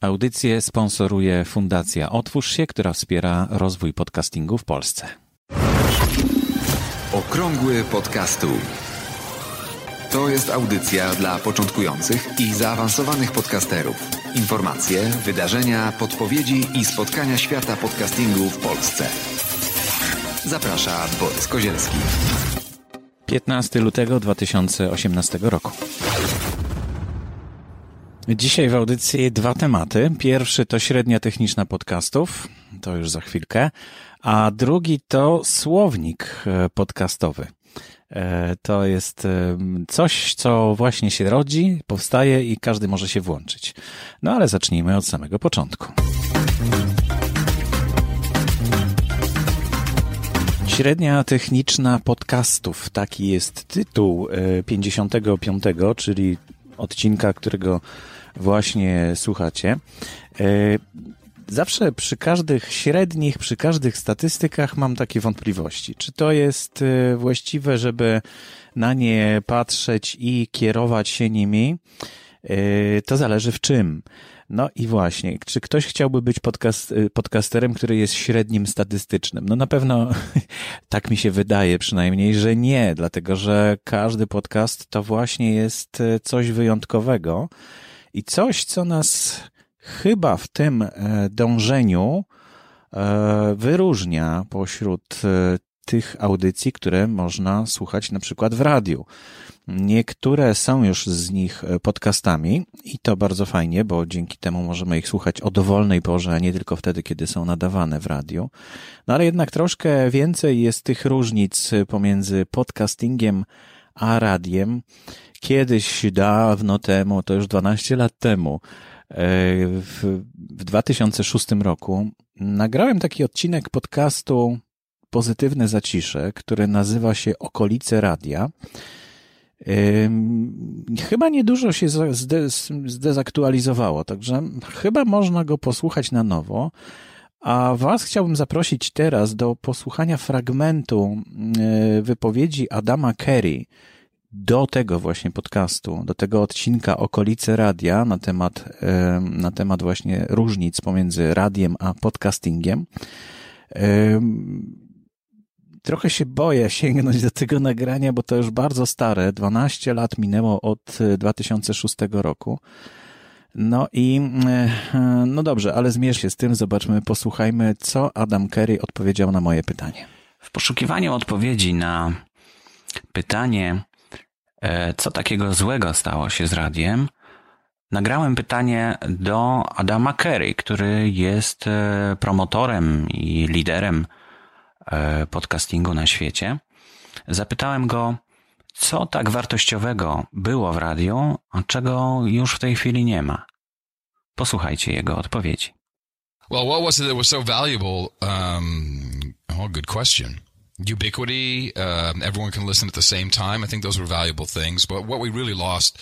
Audycję sponsoruje Fundacja Otwórz się, która wspiera rozwój podcastingu w Polsce. Okrągły podcastu. To jest audycja dla początkujących i zaawansowanych podcasterów. Informacje, wydarzenia, podpowiedzi i spotkania świata podcastingu w Polsce. Zaprasza Borys Kozielski. 15 lutego 2018 roku. Dzisiaj w audycji dwa tematy. Pierwszy to średnia techniczna podcastów, to już za chwilkę, a drugi to słownik e, podcastowy. E, to jest e, coś, co właśnie się rodzi, powstaje i każdy może się włączyć. No ale zacznijmy od samego początku. Średnia techniczna podcastów, taki jest tytuł 55, czyli odcinka, którego właśnie słuchacie. E, zawsze przy każdych średnich, przy każdych statystykach mam takie wątpliwości. Czy to jest e, właściwe, żeby na nie patrzeć i kierować się nimi? E, to zależy w czym. No i właśnie, czy ktoś chciałby być podcast, podcasterem, który jest średnim statystycznym? No na pewno tak mi się wydaje przynajmniej, że nie, dlatego że każdy podcast to właśnie jest coś wyjątkowego i coś, co nas chyba w tym e, dążeniu e, wyróżnia pośród e, tych audycji, które można słuchać na przykład w radiu. Niektóre są już z nich podcastami i to bardzo fajnie, bo dzięki temu możemy ich słuchać o dowolnej porze, a nie tylko wtedy, kiedy są nadawane w radiu. No ale jednak troszkę więcej jest tych różnic pomiędzy podcastingiem a radiem. Kiedyś, dawno temu, to już 12 lat temu, e, w, w 2006 roku nagrałem taki odcinek podcastu Pozytywne Zacisze, który nazywa się Okolice Radia. Chyba niedużo się zdezaktualizowało, także chyba można go posłuchać na nowo. A Was chciałbym zaprosić teraz do posłuchania fragmentu e, wypowiedzi Adama Kerry, do tego właśnie podcastu, do tego odcinka Okolice Radia na temat, na temat właśnie różnic pomiędzy radiem a podcastingiem. Trochę się boję sięgnąć do tego nagrania, bo to już bardzo stare. 12 lat minęło od 2006 roku. No i no dobrze, ale zmierz się z tym, zobaczmy, posłuchajmy, co Adam Kerry odpowiedział na moje pytanie. W poszukiwaniu odpowiedzi na pytanie, E, co takiego złego stało się z radiem, nagrałem pytanie do Adama Kerry, który jest e, promotorem i liderem e, podcastingu na świecie. Zapytałem go, co tak wartościowego było w radiu, a czego już w tej chwili nie ma. Posłuchajcie jego odpowiedzi. Well, what was it that was so valuable? Um, oh, good question. Ubiquity. Um, everyone can listen at the same time. I think those were valuable things. But what we really lost,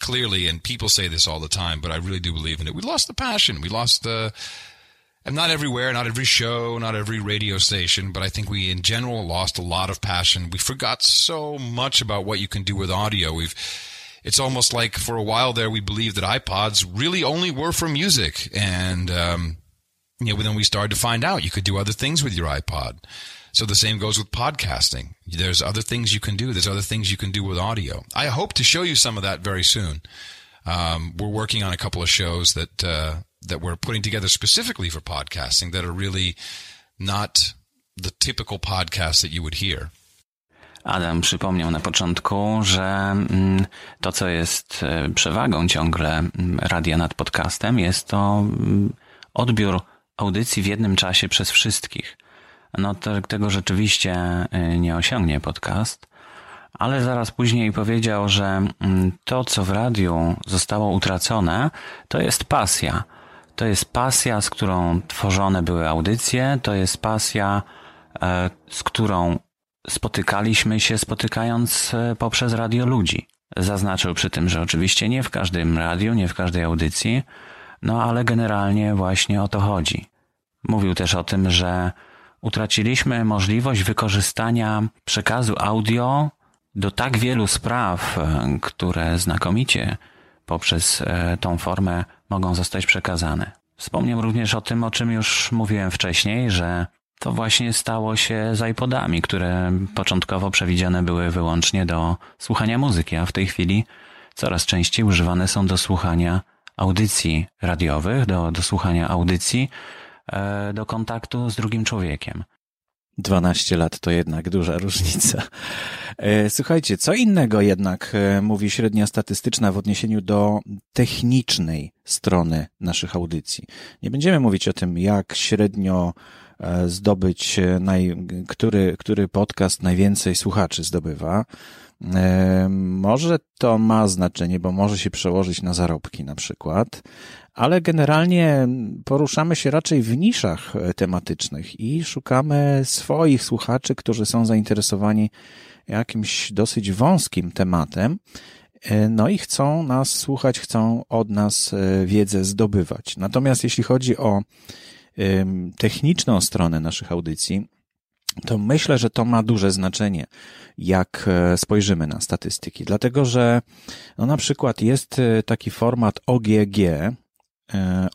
clearly, and people say this all the time, but I really do believe in it. We lost the passion. We lost the, and not everywhere, not every show, not every radio station, but I think we in general lost a lot of passion. We forgot so much about what you can do with audio. We've, it's almost like for a while there we believed that iPods really only were for music, and um, you know, then we started to find out you could do other things with your iPod. So the same goes with podcasting. There's other things you can do. There's other things you can do with audio. I hope to show you some of that very soon. Um, we're working on a couple of shows that uh, that we're putting together specifically for podcasting that are really not the typical podcast that you would hear. Adam przypomniał na początku, że mm, to, co jest e, przewagą ciągle mm, radia nad podcastem, jest to mm, odbiór audycji w jednym czasie przez wszystkich no tego rzeczywiście y, nie osiągnie podcast. Ale zaraz później powiedział, że mm, to, co w radiu zostało utracone, to jest pasja. To jest pasja, z którą tworzone były audycje, to jest pasja, e, z którą spotykaliśmy się, spotykając e, poprzez radio ludzi. Zaznaczył przy tym, że oczywiście nie w każdym radiu, nie w każdej audycji, no ale generalnie właśnie o to chodzi. Mówił też o tym, że utraciliśmy możliwość wykorzystania przekazu audio do tak wielu spraw, e, które znakomicie poprzez e, tą formę mogą zostać przekazane. Wspomniałem również o tym, o czym już mówiłem wcześniej, że to właśnie stało się z iPodami, które początkowo przewidziane były wyłącznie do słuchania muzyki, a w tej chwili coraz częściej używane są do słuchania audycji radiowych, do, do słuchania audycji, do kontaktu z drugim człowiekiem. 12 lat to jednak duża różnica. E, słuchajcie, co innego jednak e, mówi średnia statystyczna w odniesieniu do technicznej strony naszych audycji. Nie będziemy mówić o tym, jak średnio e, zdobyć, naj, który, który podcast najwięcej słuchaczy zdobywa. Może to ma znaczenie, bo może się przełożyć na zarobki na przykład, ale generalnie poruszamy się raczej w niszach e, tematycznych i szukamy swoich słuchaczy, którzy są zainteresowani jakimś dosyć wąskim tematem. E, no i chcą nas słuchać, chcą od nas e, wiedzę zdobywać. Natomiast jeśli chodzi o techniczną stronę naszych audycji, to myślę, że to ma duże znaczenie, jak spojrzymy na statystyki. Dlatego, że no na przykład jest taki format OGG,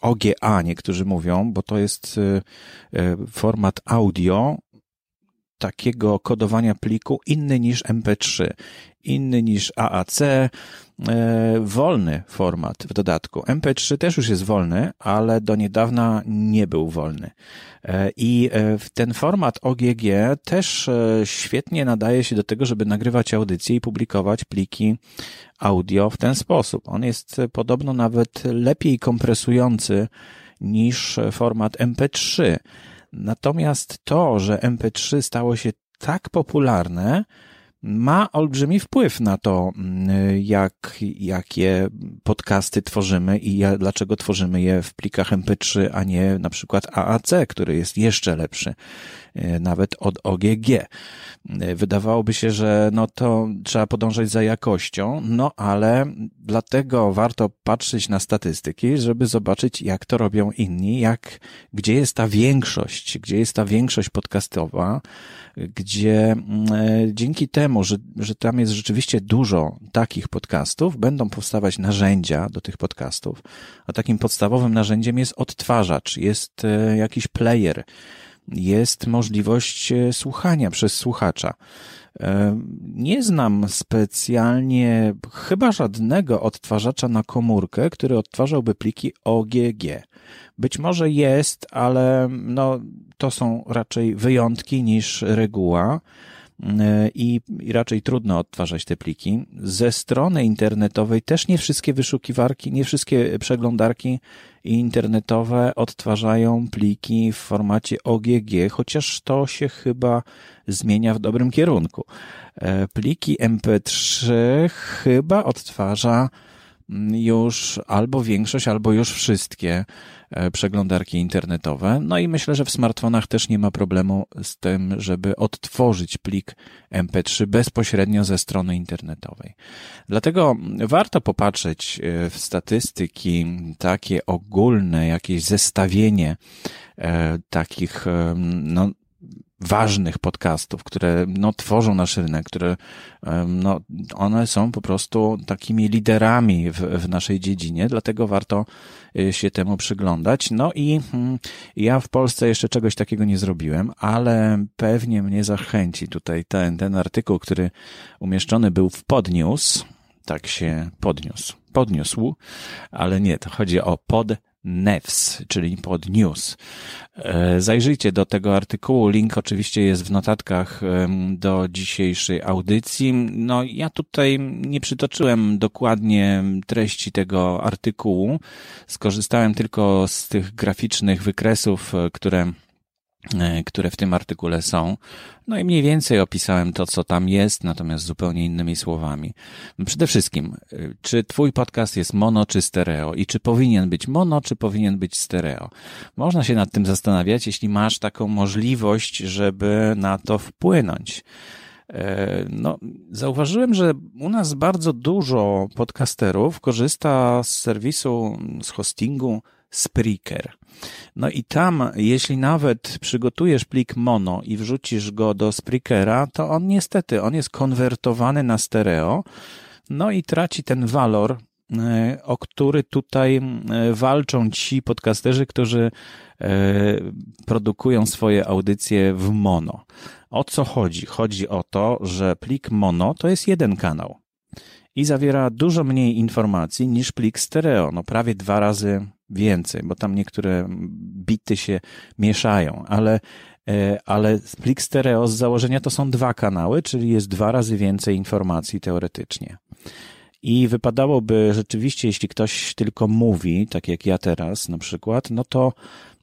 OGA niektórzy mówią, bo to jest e, e, format audio takiego kodowania pliku inny niż MP3, inny niż AAC, wolny format w dodatku. MP3 też już jest wolny, ale do niedawna nie był wolny. I ten format OGG też świetnie nadaje się do tego, żeby nagrywać audycje i publikować pliki audio w ten sposób. On jest podobno nawet lepiej kompresujący niż format MP3. Natomiast to, że MP3 stało się tak popularne, ma olbrzymi wpływ na to, jak, jakie podcasty tworzymy i dlaczego tworzymy je w plikach MP3, a nie na przykład AAC, który jest jeszcze lepszy. E, nawet od OGG. E, wydawałoby się, że no to trzeba podążać za jakością, no ale dlatego warto patrzeć na statystyki, żeby zobaczyć, jak to robią inni, jak, gdzie jest ta większość, gdzie jest ta większość podcastowa, gdzie mm, e, dzięki temu, że, że tam jest rzeczywiście dużo takich podcastów, będą powstawać narzędzia do tych podcastów, a takim podstawowym narzędziem jest odtwarzacz, jest jakiś player, jest możliwość e, słuchania przez słuchacza. E, nie znam specjalnie chyba żadnego odtwarzacza na komórkę, który odtwarzałby pliki OGG. Być może jest, ale no, to są raczej wyjątki niż reguła i, i raczej trudno odtwarzać te pliki. Ze strony internetowej też nie wszystkie wyszukiwarki, nie wszystkie przeglądarki internetowe odtwarzają pliki w formacie OGG, chociaż to się chyba zmienia w dobrym kierunku. E, pliki MP3 chyba odtwarza już albo większość, albo już wszystkie e, przeglądarki internetowe. No i myślę, że w smartfonach też nie ma problemu z tym, żeby odtworzyć plik MP3 bezpośrednio ze strony internetowej. Dlatego warto popatrzeć e, w statystyki takie ogólne, jakieś zestawienie e, takich no, ważnych podcastów, które no, tworzą nasz rynek, które no, one są po prostu takimi liderami w, w naszej dziedzinie, dlatego warto y, się temu przyglądać. No i mm, ja w Polsce jeszcze czegoś takiego nie zrobiłem, ale pewnie mnie zachęci tutaj ten, ten artykuł, który umieszczony był w Podnews, tak się podniósł, podniósł, ale nie, to chodzi o pod Nevs, czyli pod news. E, zajrzyjcie do tego artykułu. Link oczywiście jest w notatkach do dzisiejszej audycji. No, ja tutaj nie przytoczyłem dokładnie treści tego artykułu. Skorzystałem tylko z tych graficznych wykresów, e, które które w tym artykule są. No i mniej więcej opisałem to, co tam jest, natomiast zupełnie innymi słowami. Przede wszystkim, e, czy twój podcast jest mono czy stereo i czy powinien być mono, czy powinien być stereo? Można się nad tym zastanawiać, jeśli masz taką możliwość, żeby na to wpłynąć. E, no, zauważyłem, że u nas bardzo dużo podcasterów korzysta z serwisu, z hostingu Spreaker. No i tam, jeśli nawet przygotujesz plik mono i wrzucisz go do Spreakera, to on niestety, on jest konwertowany na stereo, no i traci ten walor o który tutaj walczą ci podcasterzy, którzy produkują swoje audycje w mono. O co chodzi? Chodzi o to, że plik mono to jest jeden kanał i zawiera dużo mniej informacji niż plik stereo, no prawie dwa razy więcej, bo tam niektóre bity się mieszają, ale, e, ale plik stereo z założenia to są dwa kanały, czyli jest dwa razy więcej informacji teoretycznie. I wypadałoby rzeczywiście, jeśli ktoś tylko mówi, tak jak ja teraz na przykład, no to,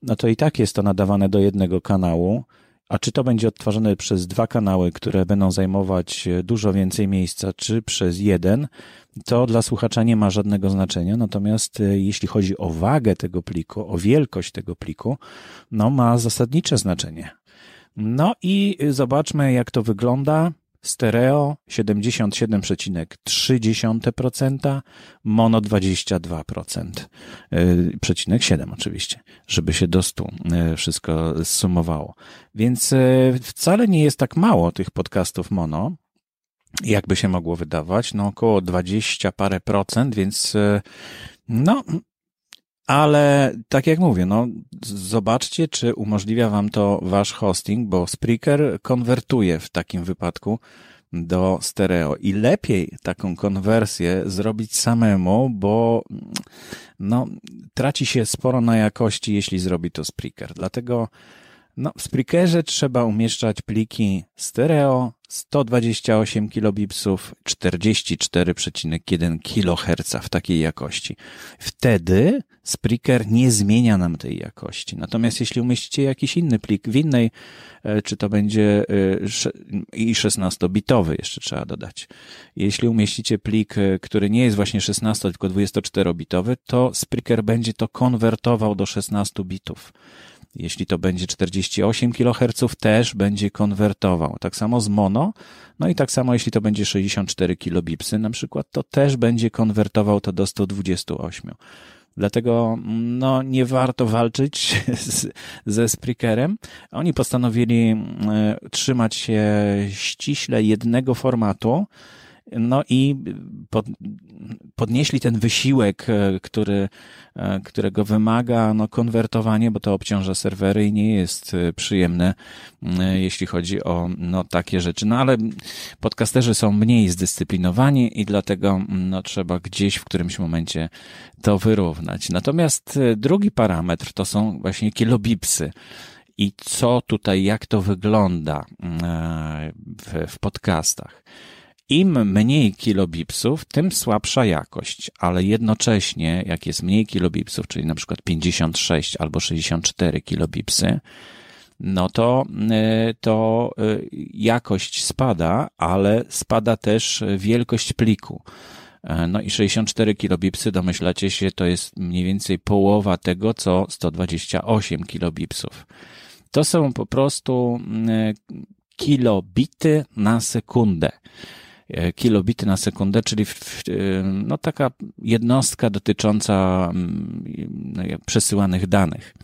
no to i tak jest to nadawane do jednego kanału, a czy to będzie odtwarzane przez dwa kanały, które będą zajmować e, dużo więcej miejsca, czy przez jeden, to dla słuchacza nie ma żadnego znaczenia. Natomiast e, jeśli chodzi o wagę tego pliku, o wielkość tego pliku, no ma zasadnicze znaczenie. No i zobaczmy, jak to wygląda stereo 77,3%, mono 22%, y, przecinek 7 oczywiście, żeby się do 100 y, wszystko zsumowało. Więc y, wcale nie jest tak mało tych podcastów mono, jakby się mogło wydawać, no około 20 parę procent, więc no ale tak jak mówię, no zobaczcie, czy umożliwia wam to wasz hosting, bo Spreaker konwertuje w takim wypadku do stereo i lepiej taką konwersję zrobić samemu, bo no, traci się sporo na jakości, jeśli zrobi to Spreaker. Dlatego no, w Spreakerze trzeba umieszczać pliki stereo 128 kilobipsów, 44,1 kHz w takiej jakości. Wtedy Spreaker nie zmienia nam tej jakości. Natomiast jeśli umieścicie jakiś inny plik w innej, e, czy to będzie e, i 16-bitowy jeszcze trzeba dodać. Jeśli umieścicie plik, e, który nie jest właśnie 16, tylko 24-bitowy, to Spreaker będzie to konwertował do 16 bitów. Jeśli to będzie 48 kHz, też będzie konwertował. Tak samo z mono, no i tak samo jeśli to będzie 64 kilobipsy na przykład, to też będzie konwertował to do 128. Dlatego no, nie warto walczyć z, ze Sprickerem. Oni postanowili e, trzymać się ściśle jednego formatu, no i pod, podnieśli ten wysiłek, e, który, e, którego wymaga no, konwertowanie, bo to obciąża serwery i nie jest e, przyjemne, jeśli chodzi o no, takie rzeczy. No ale podcasterzy są mniej zdyscyplinowani i dlatego no, trzeba gdzieś w którymś momencie to wyrównać. Natomiast drugi parametr to są właśnie kilobipsy i co tutaj, jak to wygląda w, w podcastach. Im mniej kilobipsów, tym słabsza jakość, ale jednocześnie, jak jest mniej kilobipsów, czyli na przykład 56 albo 64 kilobipsy, no to, y, to y, jakość spada, ale spada też wielkość pliku. E, no i 64 kilobipsy, domyślacie się, to jest mniej więcej połowa tego, co 128 kilobipsów. To są po prostu y, kilobity na sekundę. E, kilobity na sekundę, czyli w, no taka jednostka dotycząca mm, no, przesyłanych danych.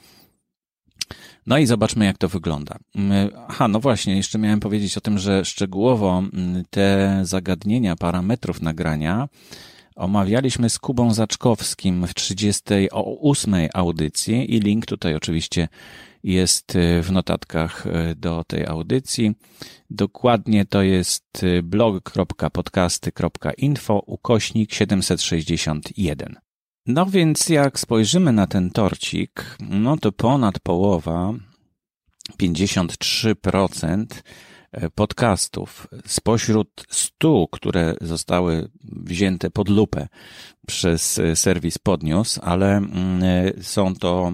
No i zobaczmy, jak to wygląda. Mm, aha, no właśnie, jeszcze miałem powiedzieć o tym, że szczegółowo mm, te zagadnienia parametrów nagrania omawialiśmy z Kubą Zaczkowskim w 38 audycji i link tutaj oczywiście jest e, w notatkach e, do tej audycji. Dokładnie to jest e, blog.podcasty.info ukośnik 761. No więc jak spojrzymy na ten torcik, no to ponad połowa, 53% podcastów spośród 100, które zostały wzięte pod lupę przez serwis Podniósł, ale mm, są to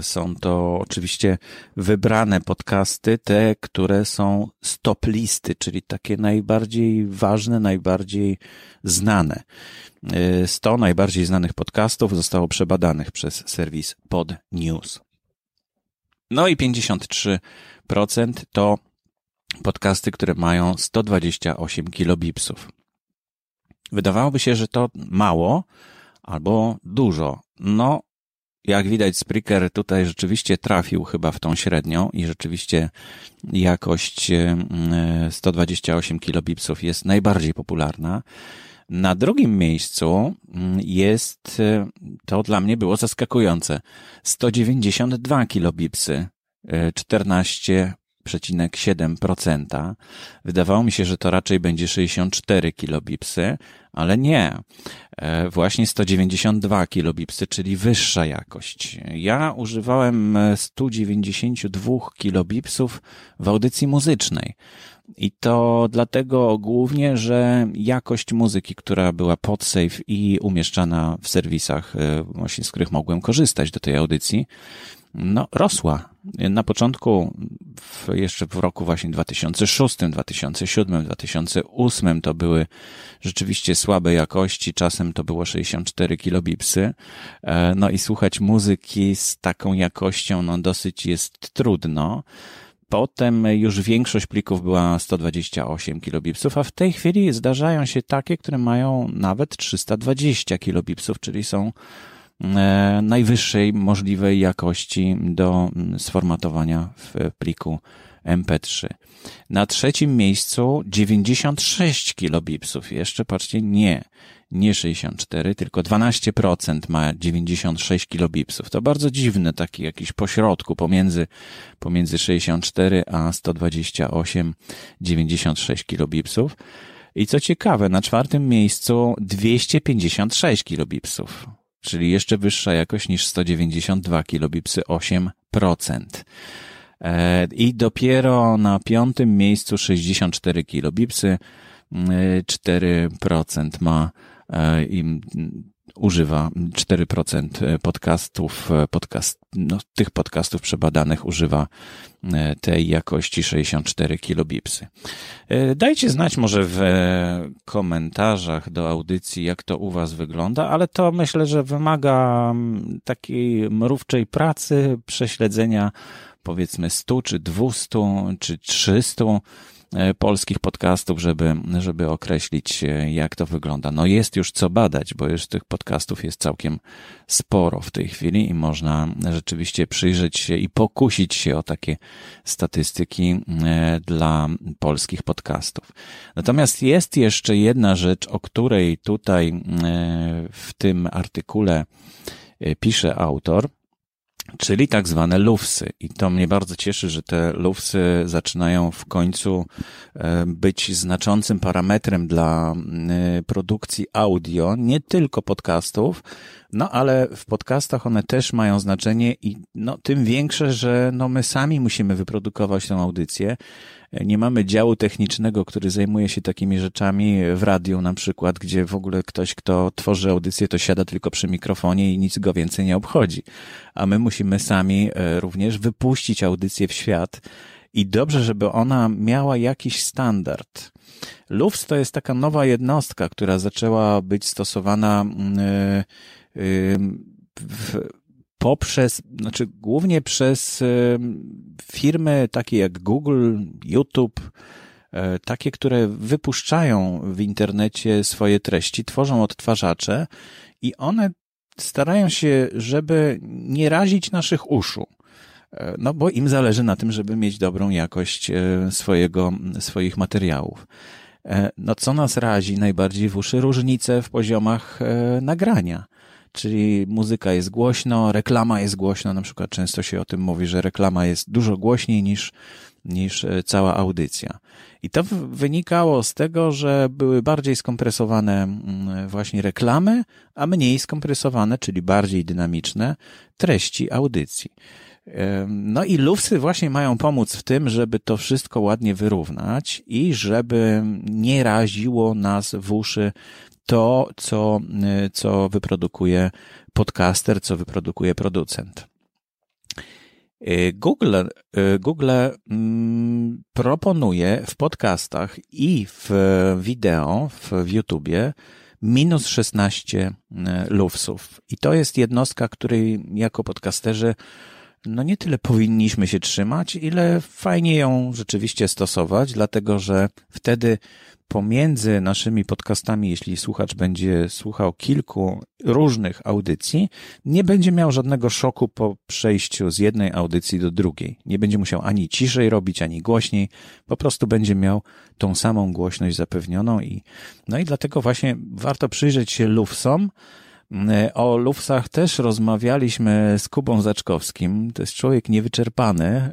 są to oczywiście wybrane podcasty, te, które są stop listy, czyli takie najbardziej ważne, najbardziej znane. 100 najbardziej znanych podcastów zostało przebadanych przez serwis Pod News. No i 53% to podcasty, które mają 128 kilobipsów. Wydawałoby się, że to mało albo dużo. No, jak widać, Spreaker tutaj rzeczywiście trafił chyba w tą średnią i rzeczywiście jakość 128 kilobipsów jest najbardziej popularna. Na drugim miejscu mm, jest, e, to dla mnie było zaskakujące, 192 kilobipsy, 14,7%. Wydawało mi się, że to raczej będzie 64 kilobipsy, ale nie. E, właśnie 192 kilobipsy, czyli wyższa jakość. Ja używałem 192 kilobipsów w audycji muzycznej. I to dlatego głównie, że jakość muzyki, która była pod safe i umieszczana w serwisach, e, właśnie z których mogłem korzystać do tej audycji, no, rosła. Na początku, w, jeszcze w roku właśnie 2006, 2007, 2008 to były rzeczywiście słabe jakości, czasem to było 64 kilobipsy. E, no i słuchać muzyki z taką jakością, no dosyć jest trudno. Potem już większość plików była 128 kilobipsów, a w tej chwili zdarzają się takie, które mają nawet 320 kilobipsów, czyli są najwyższej możliwej jakości do mm, sformatowania w pliku MP3. Na trzecim miejscu 96 kilobipsów. Jeszcze patrzcie, nie, nie 64, tylko 12% ma 96 kilobipsów. To bardzo dziwne, taki jakiś pośrodku pomiędzy, pomiędzy 64 a 128, 96 kilobipsów. I co ciekawe, na czwartym miejscu 256 kilobipsów, czyli jeszcze wyższa jakość niż 192 kilobipsy, 8%. E, I dopiero na piątym miejscu 64 kilobipsy, 4% ma e, im używa 4% podcastów, podcast, no, tych podcastów przebadanych używa e, tej jakości 64 kilobipsy. Dajcie znać może w komentarzach do audycji, jak to u Was wygląda, ale to myślę, że wymaga mm, takiej mrówczej pracy, prześledzenia powiedzmy 100 czy 200 czy 300 e, polskich podcastów, żeby, żeby określić, e, jak to wygląda. No jest już co badać, bo już tych podcastów jest całkiem sporo w tej chwili i można rzeczywiście przyjrzeć się i pokusić się o takie statystyki e, dla polskich podcastów. Natomiast jest jeszcze jedna rzecz, o której tutaj w tym artykule pisze autor, czyli tak zwane lufsy. I to mnie bardzo cieszy, że te lufsy zaczynają w końcu e, być znaczącym parametrem dla e, produkcji audio, nie tylko podcastów, no ale w podcastach one też mają znaczenie i no, tym większe, że no, my sami musimy wyprodukować tę audycję. Nie mamy działu technicznego, który zajmuje się takimi rzeczami w radiu na przykład, gdzie w ogóle ktoś, kto tworzy audycję, to siada tylko przy mikrofonie i nic go więcej nie obchodzi. A my musimy sami e, również wypuścić audycję w świat i dobrze, żeby ona miała jakiś standard. LUFS to jest taka nowa jednostka, która zaczęła być stosowana yy, w, poprzez, znaczy głównie przez firmy takie jak Google, YouTube, e, takie, które wypuszczają w internecie swoje treści, tworzą odtwarzacze i one starają się, żeby nie razić naszych uszu. E, no bo im zależy na tym, żeby mieć dobrą jakość e, swojego, swoich materiałów. No co nas razi najbardziej w uszy? Różnice w poziomach nagrania czyli muzyka jest głośno, reklama jest głośno, na przykład często się o tym mówi, że reklama jest dużo głośniej niż, niż e, cała audycja. I to wynikało z tego, że były bardziej skompresowane mm, właśnie reklamy, a mniej skompresowane, czyli bardziej dynamiczne treści audycji. No i lufsy właśnie mają pomóc w tym, żeby to wszystko ładnie wyrównać i żeby nie raziło nas w uszy to, co, y, co wyprodukuje podcaster, co wyprodukuje producent. Y, Google, y, Google mm, proponuje w podcastach i w wideo, w YouTubie minus 16 lufsów. I to jest jednostka, której jako podcasterzy no nie tyle powinniśmy się trzymać, ile fajnie ją rzeczywiście stosować, dlatego że wtedy pomiędzy naszymi podcastami, jeśli słuchacz będzie słuchał kilku różnych audycji, nie będzie miał żadnego szoku po przejściu z jednej audycji do drugiej. Nie będzie musiał ani ciszej robić, ani głośniej, po prostu będzie miał tą samą głośność zapewnioną i, no i dlatego właśnie warto przyjrzeć się lufsom, o Lufsach też rozmawialiśmy z Kubą Zaczkowskim. To jest człowiek niewyczerpany.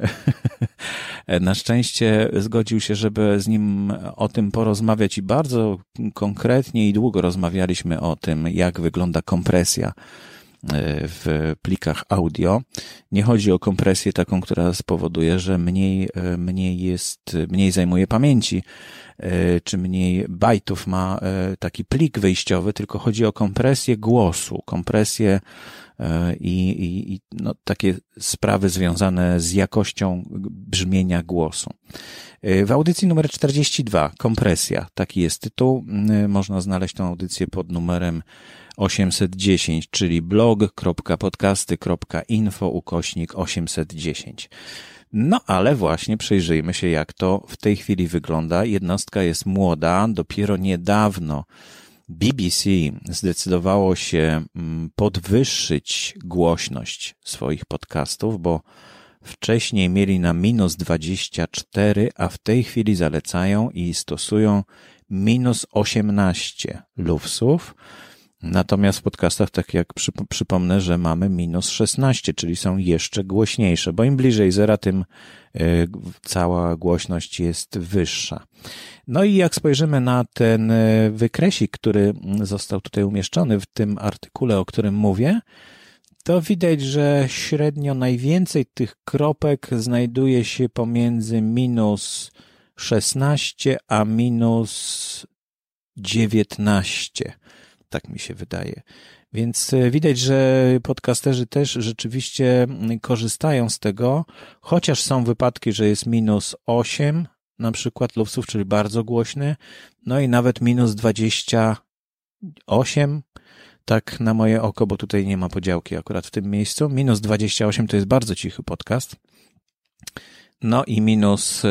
Na szczęście zgodził się, żeby z nim o tym porozmawiać i bardzo konkretnie i długo rozmawialiśmy o tym, jak wygląda kompresja e, w plikach audio. Nie chodzi o kompresję taką, która spowoduje, że mniej, e, mniej jest, mniej zajmuje pamięci, czy mniej bajtów ma taki plik wyjściowy, tylko chodzi o kompresję głosu, kompresję i, i, i no, takie sprawy związane z jakością brzmienia głosu. W audycji numer 42, kompresja, taki jest tytuł. Można znaleźć tę audycję pod numerem 810, czyli blog.podcasty.info ukośnik 810. No ale właśnie przyjrzyjmy się, jak to w tej chwili wygląda. Jednostka jest młoda, dopiero niedawno BBC zdecydowało się mm, podwyższyć głośność swoich podcastów, bo wcześniej mieli na minus 24, a w tej chwili zalecają i stosują minus 18 lufsów. Natomiast w podcastach, tak jak przypomnę, że mamy minus 16, czyli są jeszcze głośniejsze, bo im bliżej zera, tym y, cała głośność jest wyższa. No i jak spojrzymy na ten y, wykresik, który został tutaj umieszczony w tym artykule, o którym mówię, to widać, że średnio najwięcej tych kropek znajduje się pomiędzy minus 16 a minus 19 tak mi się wydaje. Więc e, widać, że podcasterzy też rzeczywiście korzystają z tego, chociaż są wypadki, że jest minus 8 na przykład lufsów, czyli bardzo głośny, no i nawet minus 28, tak na moje oko, bo tutaj nie ma podziałki akurat w tym miejscu. Minus 28 to jest bardzo cichy podcast. No i minus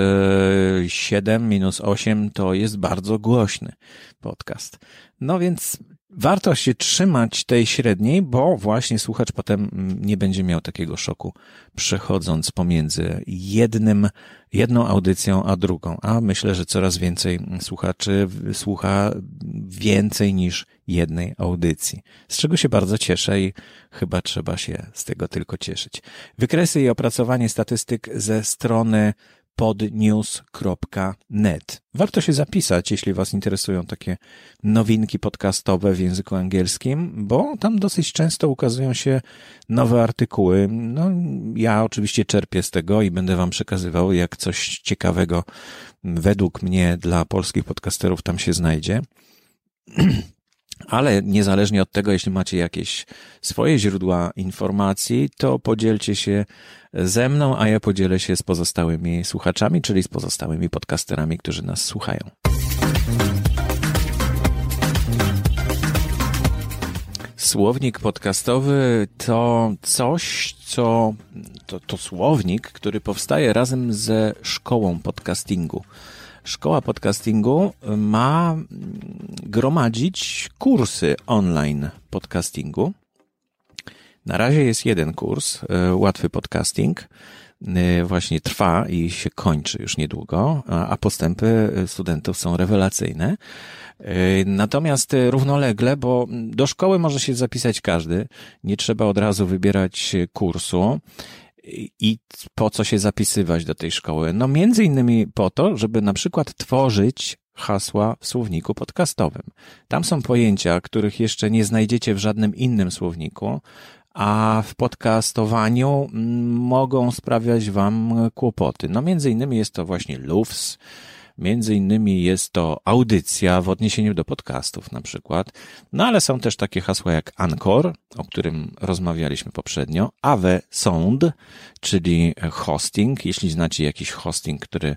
7, e, minus 8 to jest bardzo głośny podcast. No więc warto się trzymać tej średniej, bo właśnie słuchacz potem nie będzie miał takiego szoku przechodząc pomiędzy jednym, jedną audycją a drugą. A myślę, że coraz więcej słuchaczy słucha więcej niż jednej audycji. Z czego się bardzo cieszę i chyba trzeba się z tego tylko cieszyć. Wykresy i opracowanie statystyk ze strony podnews.net. Warto się zapisać, jeśli Was interesują takie nowinki podcastowe w języku angielskim, bo tam dosyć często ukazują się nowe artykuły. No, ja oczywiście czerpię z tego i będę Wam przekazywał, jak coś ciekawego według mnie dla polskich podcasterów tam się znajdzie. Ale niezależnie od tego, jeśli macie jakieś swoje źródła informacji, to podzielcie się ze mną, a ja podzielę się z pozostałymi słuchaczami, czyli z pozostałymi podcasterami, którzy nas słuchają. Słownik podcastowy to coś, co to, to słownik, który powstaje razem ze szkołą podcastingu. Szkoła podcastingu ma gromadzić kursy online podcastingu. Na razie jest jeden kurs, e, łatwy podcasting. E, właśnie trwa i się kończy już niedługo, a postępy studentów są rewelacyjne. E, natomiast równolegle, bo do szkoły może się zapisać każdy, nie trzeba od razu wybierać kursu i po co się zapisywać do tej szkoły? No między innymi po to, żeby na przykład tworzyć hasła w słowniku podcastowym. Tam są pojęcia, których jeszcze nie znajdziecie w żadnym innym słowniku, a w podcastowaniu mm, mogą sprawiać wam kłopoty. No między innymi jest to właśnie LUFS, Między innymi jest to audycja w odniesieniu do podcastów na przykład. No ale są też takie hasła jak Anchor, o którym rozmawialiśmy poprzednio, Ave Sound, czyli hosting. Jeśli znacie jakiś hosting, który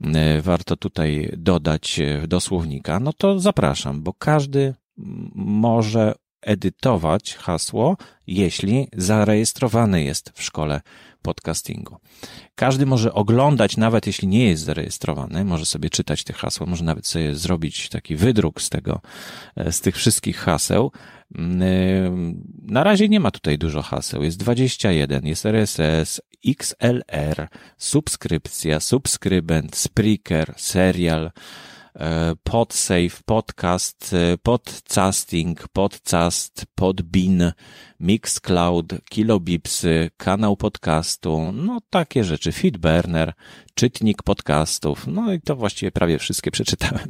e, warto tutaj dodać e, do słownika, no to zapraszam, bo każdy może edytować hasło, jeśli zarejestrowany jest w szkole podcastingu. Każdy może oglądać, nawet jeśli nie jest zarejestrowany, może sobie czytać te hasła, może nawet sobie zrobić taki wydruk z tego, e, z tych wszystkich haseł. Mm, e, na razie nie ma tutaj dużo haseł. Jest 21, jest RSS, XLR, subskrypcja, subskrybent, Spreaker, serial, e, PodSafe, podcast, podcasting, podcast, podbin, Mixcloud, Kilobipsy, kanał podcastu, no takie rzeczy, Feedburner, czytnik podcastów, no i to właściwie prawie wszystkie przeczytałem,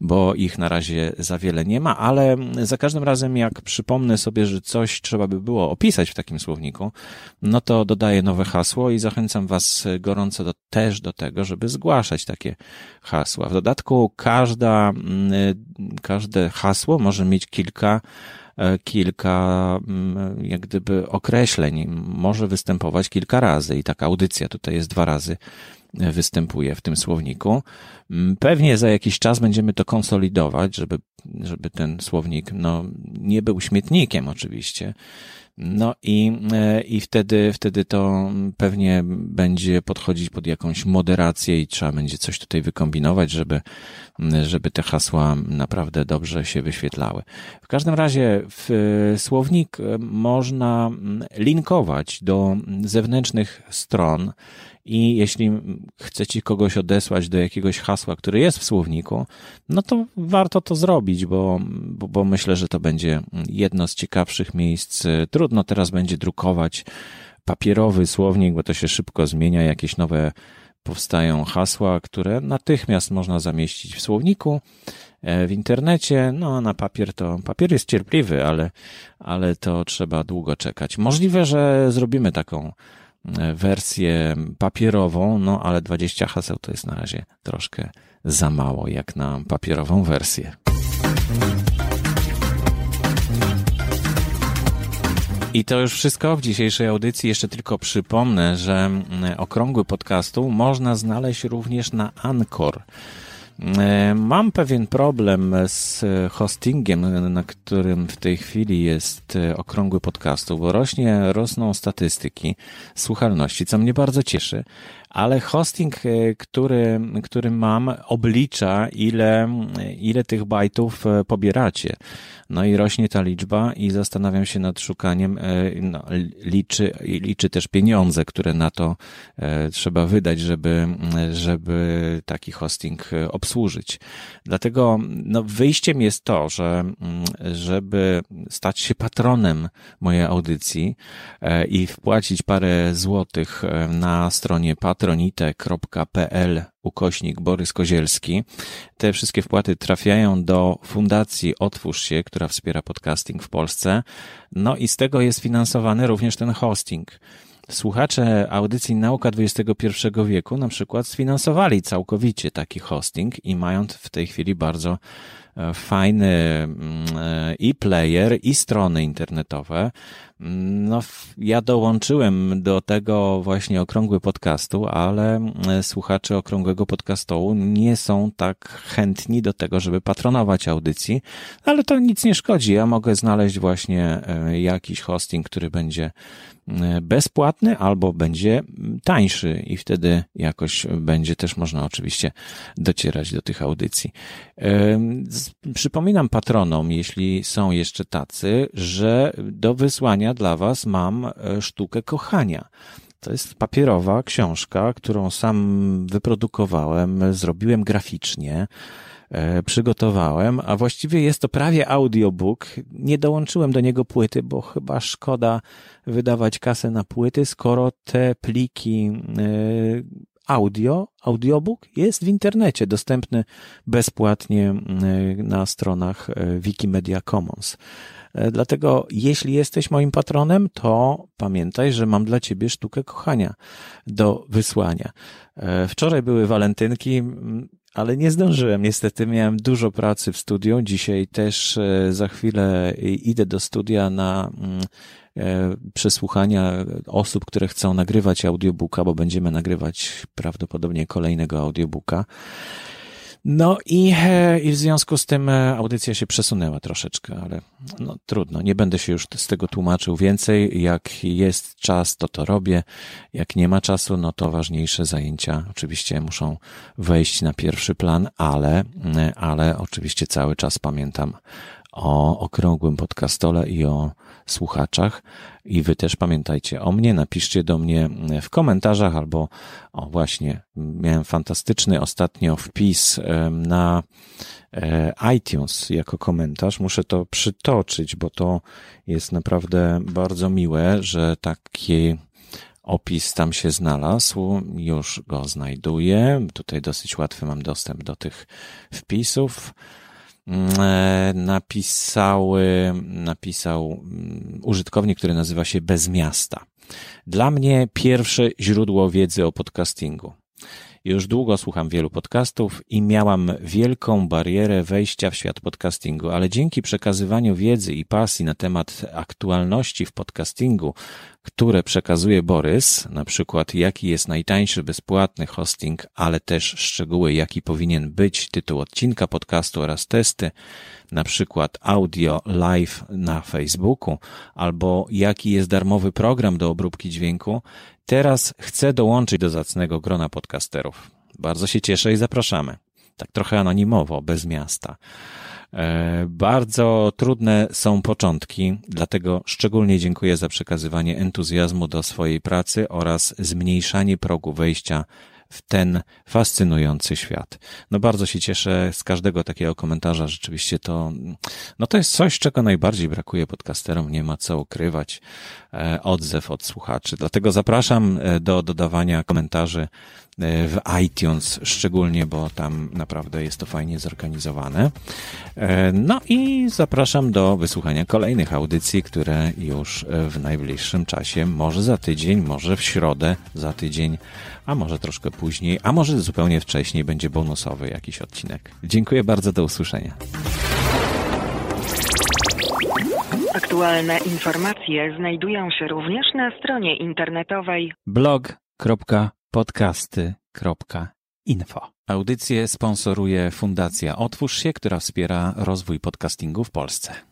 bo ich na razie za wiele nie ma, ale za każdym razem jak przypomnę sobie, że coś trzeba by było opisać w takim słowniku, no to dodaję nowe hasło i zachęcam Was gorąco do, też do tego, żeby zgłaszać takie hasła. W dodatku każda, mm, każde hasło może mieć kilka E, kilka mm, jak gdyby określeń, może występować kilka razy i taka audycja tutaj jest dwa razy występuje w tym słowniku. Mm, pewnie za jakiś czas będziemy to konsolidować, żeby, żeby ten słownik no, nie był śmietnikiem oczywiście, no i, e, i wtedy, wtedy to pewnie będzie podchodzić pod jakąś moderację i trzeba będzie coś tutaj wykombinować, żeby, żeby te hasła naprawdę dobrze się wyświetlały. W każdym razie w słownik można linkować do zewnętrznych stron i jeśli chcecie kogoś odesłać do jakiegoś hasła, które jest w słowniku, no to warto to zrobić, bo, bo, bo myślę, że to będzie jedno z ciekawszych miejsc. Trudno teraz będzie drukować papierowy słownik, bo to się szybko zmienia, jakieś nowe powstają hasła, które natychmiast można zamieścić w słowniku, e, w internecie. No, na papier to, papier jest cierpliwy, ale, ale to trzeba długo czekać. Możliwe, że zrobimy taką wersję papierową, no ale 20 haseł to jest na razie troszkę za mało jak na papierową wersję. I to już wszystko w dzisiejszej audycji. Jeszcze tylko przypomnę, że okrągły podcastu można znaleźć również na Anchor. E, mam pewien problem z hostingiem, na którym w tej chwili jest e, okrągły podcastu, bo rośnie, rosną statystyki słuchalności, co mnie bardzo cieszy, ale hosting, e, który, który mam, oblicza, ile, ile tych bajtów pobieracie. No i rośnie ta liczba i zastanawiam się nad szukaniem, no, liczy, liczy też pieniądze, które na to trzeba wydać, żeby, żeby taki hosting obsłużyć. Dlatego no, wyjściem jest to, że mm, żeby stać się patronem mojej audycji e, i wpłacić parę złotych e, na stronie patronite.pl ukośnik Borys Kozielski. Te wszystkie wpłaty trafiają do Fundacji Otwórz się, która wspiera podcasting w Polsce. No i z tego jest finansowany również ten hosting. Słuchacze audycji Nauka XXI wieku na przykład sfinansowali całkowicie taki hosting i mają w tej chwili bardzo fajny mm, i player, i strony internetowe. No, ja dołączyłem do tego właśnie okrągły podcastu, ale mm, słuchacze okrągłego podcastu nie są tak chętni do tego, żeby patronować audycji, ale to nic nie szkodzi. Ja mogę znaleźć właśnie e, jakiś hosting, który będzie bezpłatny albo będzie tańszy i wtedy jakoś będzie też można oczywiście docierać do tych audycji. E, przypominam patronom, jeśli są jeszcze tacy, że do wysłania dla Was mam e, sztukę kochania. To jest papierowa książka, którą sam wyprodukowałem, zrobiłem graficznie. E, przygotowałem, a właściwie jest to prawie audiobook. Nie dołączyłem do niego płyty, bo chyba szkoda wydawać kasę na płyty, skoro te pliki e, audio, audiobook jest w internecie dostępny bezpłatnie e, na stronach Wikimedia Commons. Dlatego, jeśli jesteś moim patronem, to pamiętaj, że mam dla ciebie sztukę kochania do wysłania. Wczoraj były walentynki ale nie zdążyłem. Niestety miałem dużo pracy w studiu. Dzisiaj też e, za chwilę idę do studia na mm, e, przesłuchania osób, które chcą nagrywać audiobooka, bo będziemy nagrywać prawdopodobnie kolejnego audiobooka. No i, e, i w związku z tym e, audycja się przesunęła troszeczkę, ale no, trudno. Nie będę się już z tego tłumaczył więcej. Jak jest czas, to to robię. Jak nie ma czasu, no to ważniejsze zajęcia oczywiście muszą wejść na pierwszy plan, ale, e, ale oczywiście cały czas pamiętam o okrągłym podcastole i o słuchaczach. I wy też pamiętajcie o mnie, napiszcie do mnie w komentarzach albo, o właśnie, miałem fantastyczny ostatnio wpis na e, iTunes jako komentarz. Muszę to przytoczyć, bo to jest naprawdę bardzo miłe, że taki opis tam się znalazł. Już go znajduję. Tutaj dosyć łatwy mam dostęp do tych wpisów. E, napisały, napisał mm, użytkownik, który nazywa się Bez Miasta. Dla mnie pierwsze źródło wiedzy o podcastingu. Już długo słucham wielu podcastów i miałam wielką barierę wejścia w świat podcastingu, ale dzięki przekazywaniu wiedzy i pasji na temat aktualności w podcastingu, które przekazuje Borys, na przykład jaki jest najtańszy bezpłatny hosting, ale też szczegóły, jaki powinien być tytuł odcinka podcastu oraz testy, na przykład audio live na Facebooku, albo jaki jest darmowy program do obróbki dźwięku, teraz chcę dołączyć do zacnego grona podcasterów. Bardzo się cieszę i zapraszamy. Tak trochę anonimowo, bez miasta. E, bardzo trudne są początki, dlatego szczególnie dziękuję za przekazywanie entuzjazmu do swojej pracy oraz zmniejszanie progu wejścia w ten fascynujący świat. No bardzo się cieszę z każdego takiego komentarza. Rzeczywiście to, no to jest coś, czego najbardziej brakuje podcasterom. Nie ma co ukrywać. E, odzew od słuchaczy. Dlatego zapraszam e, do dodawania komentarzy e, w iTunes szczególnie, bo tam naprawdę jest to fajnie zorganizowane. No i zapraszam do wysłuchania kolejnych audycji, które już w najbliższym czasie, może za tydzień, może w środę za tydzień, a może troszkę później, a może zupełnie wcześniej będzie bonusowy jakiś odcinek. Dziękuję bardzo, do usłyszenia. Aktualne informacje znajdują się również na stronie internetowej blog.podcasty.info. Audycję sponsoruje Fundacja Otwórz się, która wspiera rozwój podcastingu w Polsce.